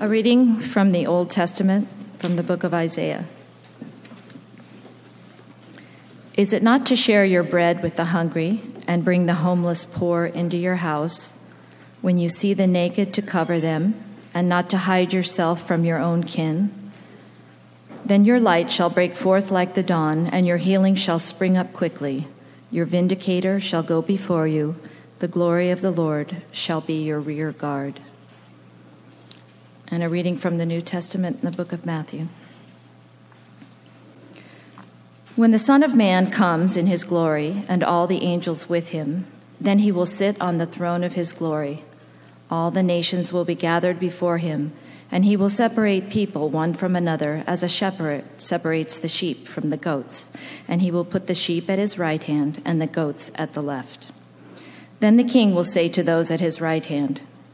A reading from the Old Testament from the book of Isaiah. Is it not to share your bread with the hungry and bring the homeless poor into your house, when you see the naked to cover them, and not to hide yourself from your own kin? Then your light shall break forth like the dawn, and your healing shall spring up quickly. Your vindicator shall go before you, the glory of the Lord shall be your rear guard and a reading from the New Testament in the book of Matthew. When the Son of Man comes in his glory and all the angels with him, then he will sit on the throne of his glory. All the nations will be gathered before him, and he will separate people one from another as a shepherd separates the sheep from the goats, and he will put the sheep at his right hand and the goats at the left. Then the king will say to those at his right hand,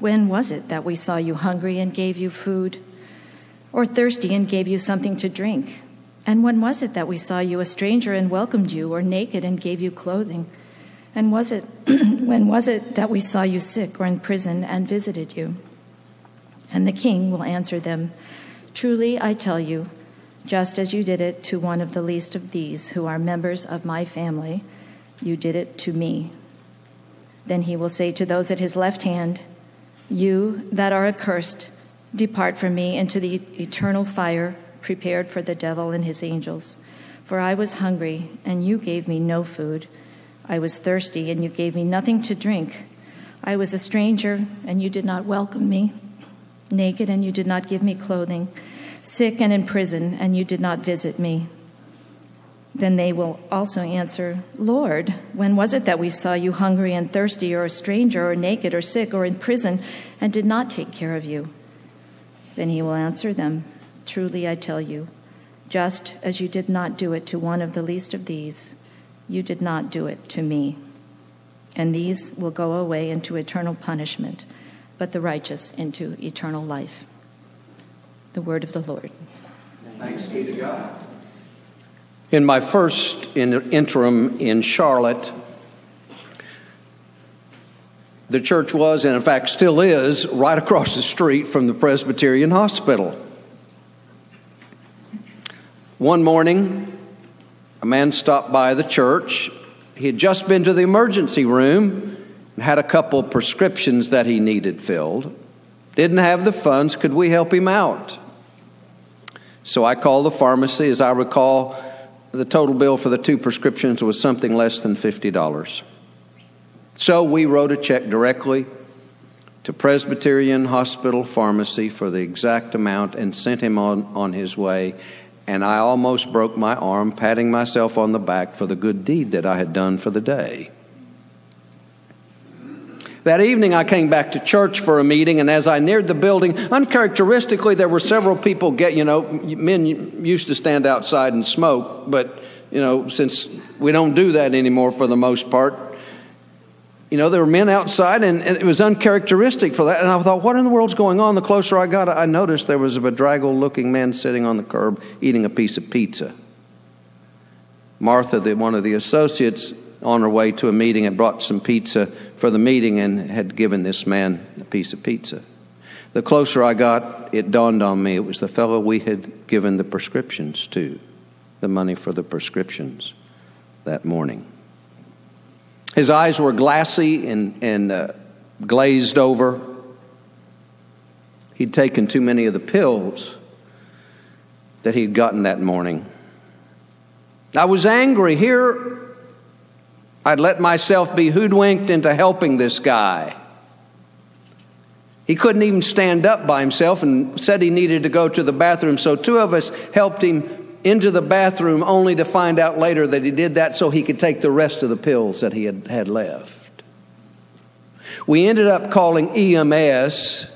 when was it that we saw you hungry and gave you food, or thirsty and gave you something to drink? And when was it that we saw you a stranger and welcomed you, or naked and gave you clothing? And was it when was it that we saw you sick or in prison and visited you? And the king will answer them, Truly I tell you, just as you did it to one of the least of these who are members of my family, you did it to me. Then he will say to those at his left hand, you that are accursed, depart from me into the eternal fire prepared for the devil and his angels. For I was hungry, and you gave me no food. I was thirsty, and you gave me nothing to drink. I was a stranger, and you did not welcome me. Naked, and you did not give me clothing. Sick and in prison, and you did not visit me. Then they will also answer, Lord, when was it that we saw you hungry and thirsty, or a stranger, or naked, or sick, or in prison, and did not take care of you? Then he will answer them, Truly I tell you, just as you did not do it to one of the least of these, you did not do it to me. And these will go away into eternal punishment, but the righteous into eternal life. The word of the Lord. Thanks be to God. In my first in, interim in Charlotte, the church was, and in fact still is, right across the street from the Presbyterian Hospital. One morning, a man stopped by the church. He had just been to the emergency room and had a couple prescriptions that he needed filled. Didn't have the funds. Could we help him out? So I called the pharmacy. As I recall, the total bill for the two prescriptions was something less than $50. So we wrote a check directly to Presbyterian Hospital Pharmacy for the exact amount and sent him on, on his way. And I almost broke my arm patting myself on the back for the good deed that I had done for the day. That evening, I came back to church for a meeting, and as I neared the building, uncharacteristically, there were several people get, you know, men used to stand outside and smoke, but, you know, since we don't do that anymore for the most part, you know, there were men outside, and, and, it was uncharacteristic for that. And I thought, what in the world's going on? The closer I got, I noticed there was a bedraggled looking man sitting on the curb eating a piece of pizza. Martha, the, one of the associates, on her way to a meeting had brought some pizza for the meeting and had given this man a piece of pizza. The closer I got, it dawned on me it was the fellow we had given the prescriptions to, the money for the prescriptions that morning. His eyes were glassy and, and uh, glazed over. He'd taken too many of the pills that he'd gotten that morning. I was angry. Here I'd let myself be hoodwinked into helping this guy. He couldn't even stand up by himself and said he needed to go to the bathroom. So, two of us helped him into the bathroom only to find out later that he did that so he could take the rest of the pills that he had, had left. We ended up calling EMS,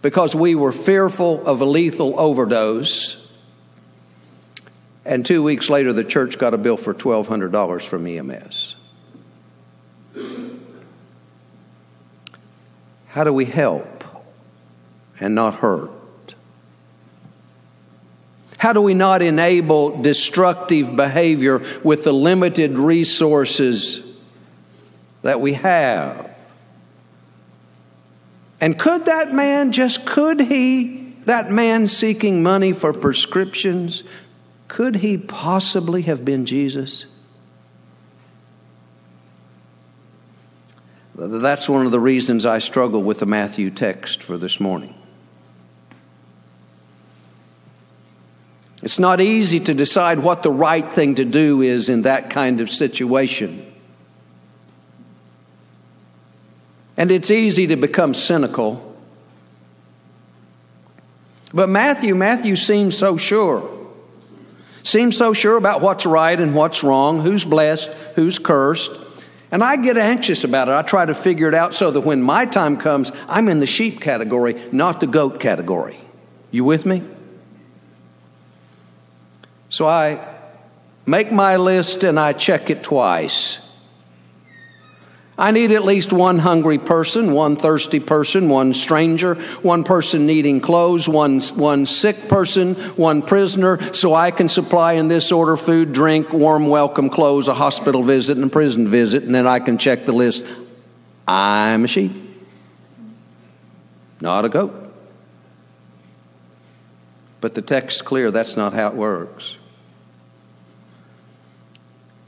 because we were fearful of a lethal overdose. And two weeks later, the church got a bill for $1,200 from EMS. How do we help and not hurt? How do we not enable destructive behavior with the limited resources that we have? And could that man, just could he, that man seeking money for prescriptions, could he possibly have been Jesus? That's one of the reasons I struggle with the Matthew text for this morning. It's not easy to decide what the right thing to do is in that kind of situation. And it's easy to become cynical. But Matthew, Matthew seems so sure. Seems so sure about what's right and what's wrong, who's blessed, who's cursed. And I get anxious about it. I try to figure it out so that when my time comes, I'm in the sheep category, not the goat category. You with me? So I make my list and I check it twice. I need at least one hungry person, one thirsty person, one stranger, one person needing clothes, one, one sick person, one prisoner, so I can supply in this order food, drink, warm welcome, clothes, a hospital visit, and a prison visit, and then I can check the list. I'm a sheep, not a goat. But the text's clear that's not how it works.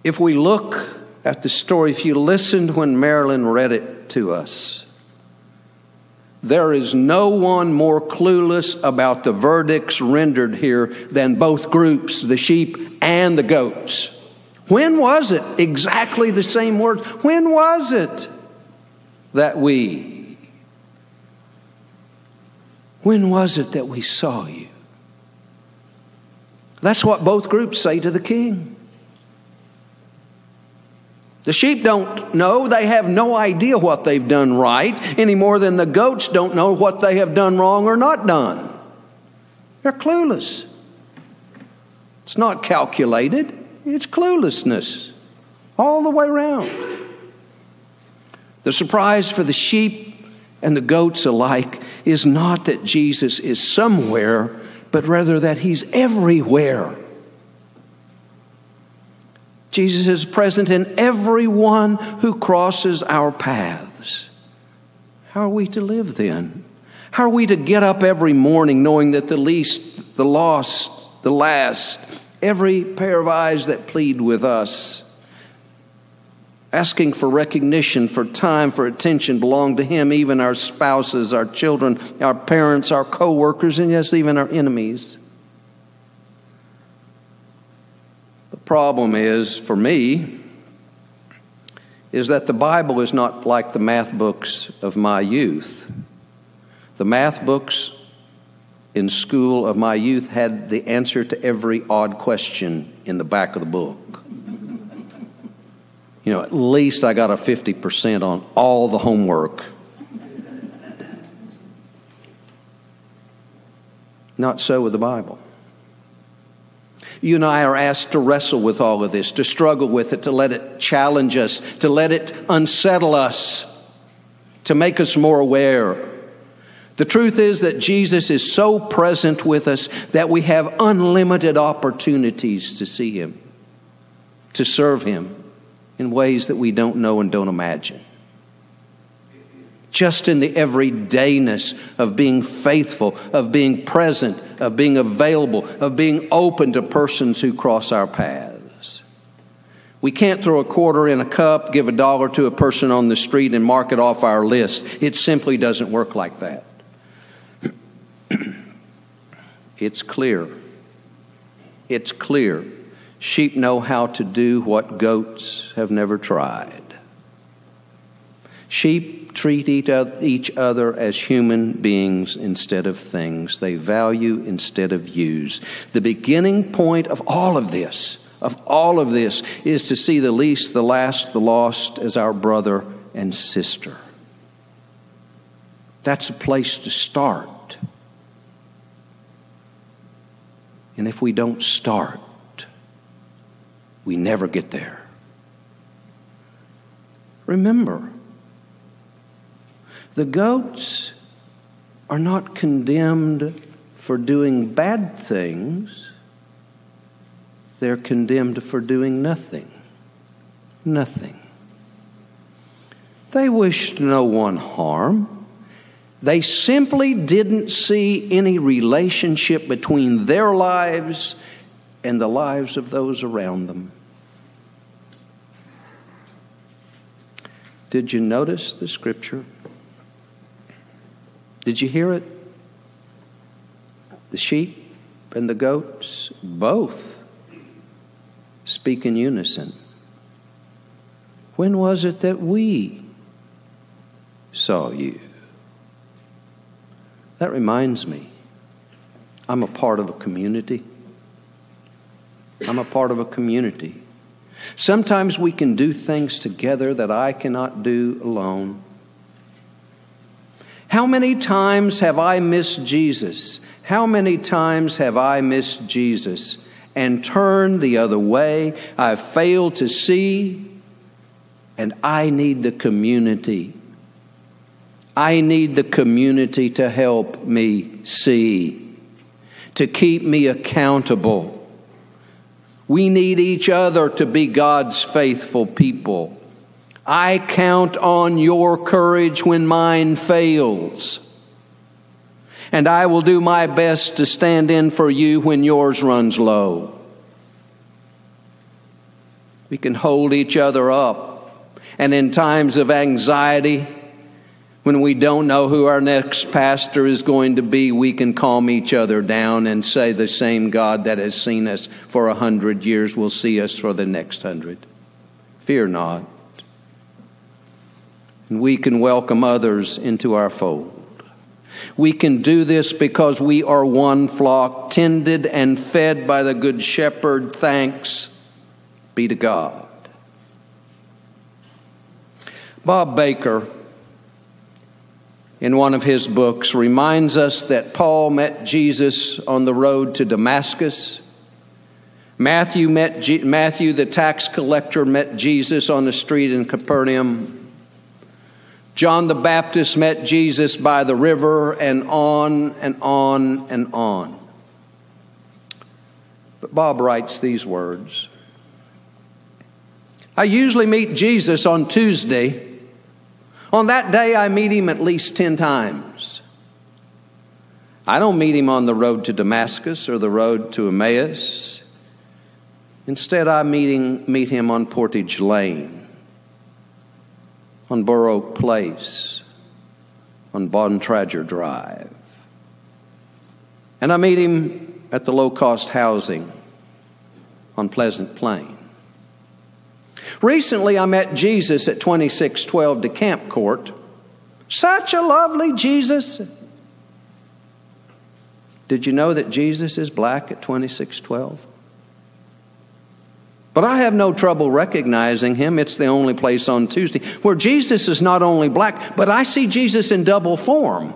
If we look at the story, if you listened when Marilyn read it to us, there is no one more clueless about the verdicts rendered here than both groups, the sheep and the goats. When was it? Exactly the same words. When was it that we? When was it that we saw you? That's what both groups say to the king. The sheep don't know. They have no idea what they've done right any more than the goats don't know what they have done wrong or not done. They're clueless. It's not calculated, it's cluelessness all the way around. The surprise for the sheep and the goats alike is not that Jesus is somewhere, but rather that he's everywhere. Jesus is present in everyone who crosses our paths. How are we to live then? How are we to get up every morning knowing that the least, the lost, the last, every pair of eyes that plead with us, asking for recognition, for time, for attention belong to Him, even our spouses, our children, our parents, our co workers, and yes, even our enemies? Problem is, for me, is that the Bible is not like the math books of my youth. The math books in school of my youth had the answer to every odd question in the back of the book. You know, at least I got a 50% on all the homework. Not so with the Bible. You and I are asked to wrestle with all of this, to struggle with it, to let it challenge us, to let it unsettle us, to make us more aware. The truth is that Jesus is so present with us that we have unlimited opportunities to see Him, to serve Him in ways that we don't know and don't imagine just in the everydayness of being faithful, of being present, of being available, of being open to persons who cross our paths. We can't throw a quarter in a cup, give a dollar to a person on the street, and mark it off our list. It simply doesn't work like that. it's clear. It's clear. Sheep know how to do what goats have never tried. Sheep treat each other as human beings instead of things. They value instead of use. The beginning point of all of this, of all of this, is to see the least, the last, the lost as our brother and sister. That's a place to start. And if we don't start, we never get there. Remember, the goats are not condemned for doing bad things, they're condemned for doing nothing. Nothing. They wished no one harm. They simply didn't see any relationship between their lives and the lives of those around them. Did you notice the scripture? Did you hear it? The sheep and the goats both speak in unison. When was it that we saw you? That reminds me, I'm a part of a community. I'm a part of a community. Sometimes we can do things together that I cannot do alone. How many times have I missed Jesus? How many times have I missed Jesus and turned the other way? I've failed to see, and I need the community. I need the community to help me see, to keep me accountable. We need each other to be God's faithful people. I count on your courage when mine fails. And I will do my best to stand in for you when yours runs low. We can hold each other up. And in times of anxiety, when we don't know who our next pastor is going to be, we can calm each other down and say the same God that has seen us for a hundred years will see us for the next hundred. Fear not and we can welcome others into our fold. We can do this because we are one flock, tended and fed by the Good Shepherd. Thanks be to God. Bob Baker, in one of his books, reminds us that Paul met Jesus on the road to Damascus. Matthew, met G- Matthew, the tax collector, met Jesus on the street in Capernaum. John the Baptist met Jesus by the river, and on and on and on. But Bob writes these words I usually meet Jesus on Tuesday. On that day, I meet him at least 10 times. I don't meet him on the road to Damascus or the road to Emmaus. Instead, I meeting, meet him on Portage Lane on Borough Place, on Bontrager Drive. And I meet him at the low cost housing on Pleasant Plain. Recently, I met Jesus at 2612 DeCamp Court. Such a lovely Jesus. Did you know that Jesus is black at 2612? But I have no trouble recognizing him. It's the only place on Tuesday where Jesus is not only black, but I see Jesus in double form.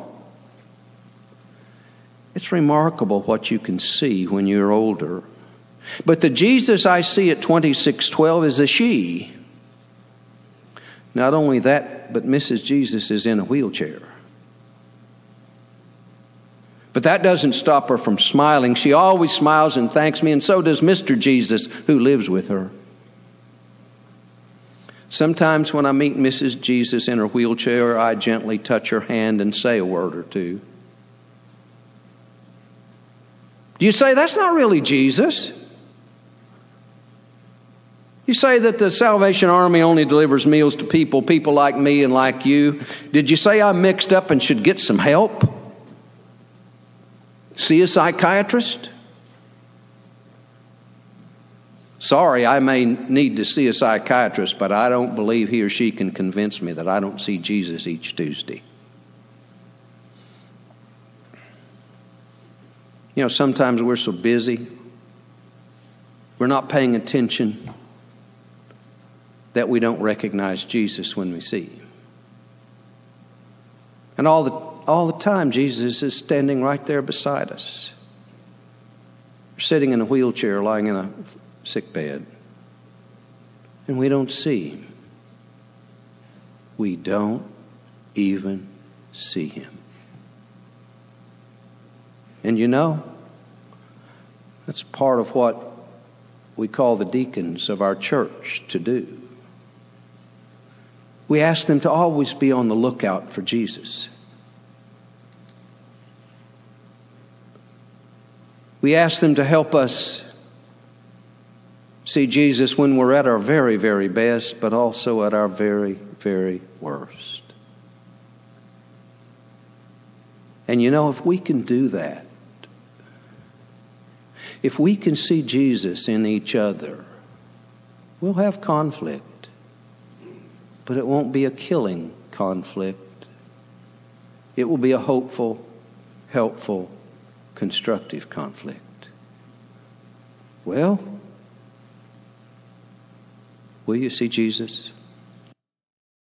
It's remarkable what you can see when you're older. But the Jesus I see at 2612 is a she. Not only that, but Mrs. Jesus is in a wheelchair. But that doesn't stop her from smiling. She always smiles and thanks me, and so does Mr. Jesus, who lives with her. Sometimes when I meet Mrs. Jesus in her wheelchair, I gently touch her hand and say a word or two. Do you say, that's not really Jesus? You say that the Salvation Army only delivers meals to people, people like me and like you. Did you say I'm mixed up and should get some help? See a psychiatrist? Sorry, I may need to see a psychiatrist, but I don't believe he or she can convince me that I don't see Jesus each Tuesday. You know, sometimes we're so busy, we're not paying attention that we don't recognize Jesus when we see him. And all the all the time, Jesus is standing right there beside us. sitting in a wheelchair, lying in a sick bed, and we don't see him. We don't even see him. And you know, that's part of what we call the deacons of our church to do. We ask them to always be on the lookout for Jesus. We ask them to help us see Jesus when we're at our very, very best, but also at our very, very worst. And you know, if we can do that, if we can see Jesus in each other, we'll have conflict, but it won't be a killing conflict. It will be a hopeful, helpful, constructive conflict. Well, will you see Jesus?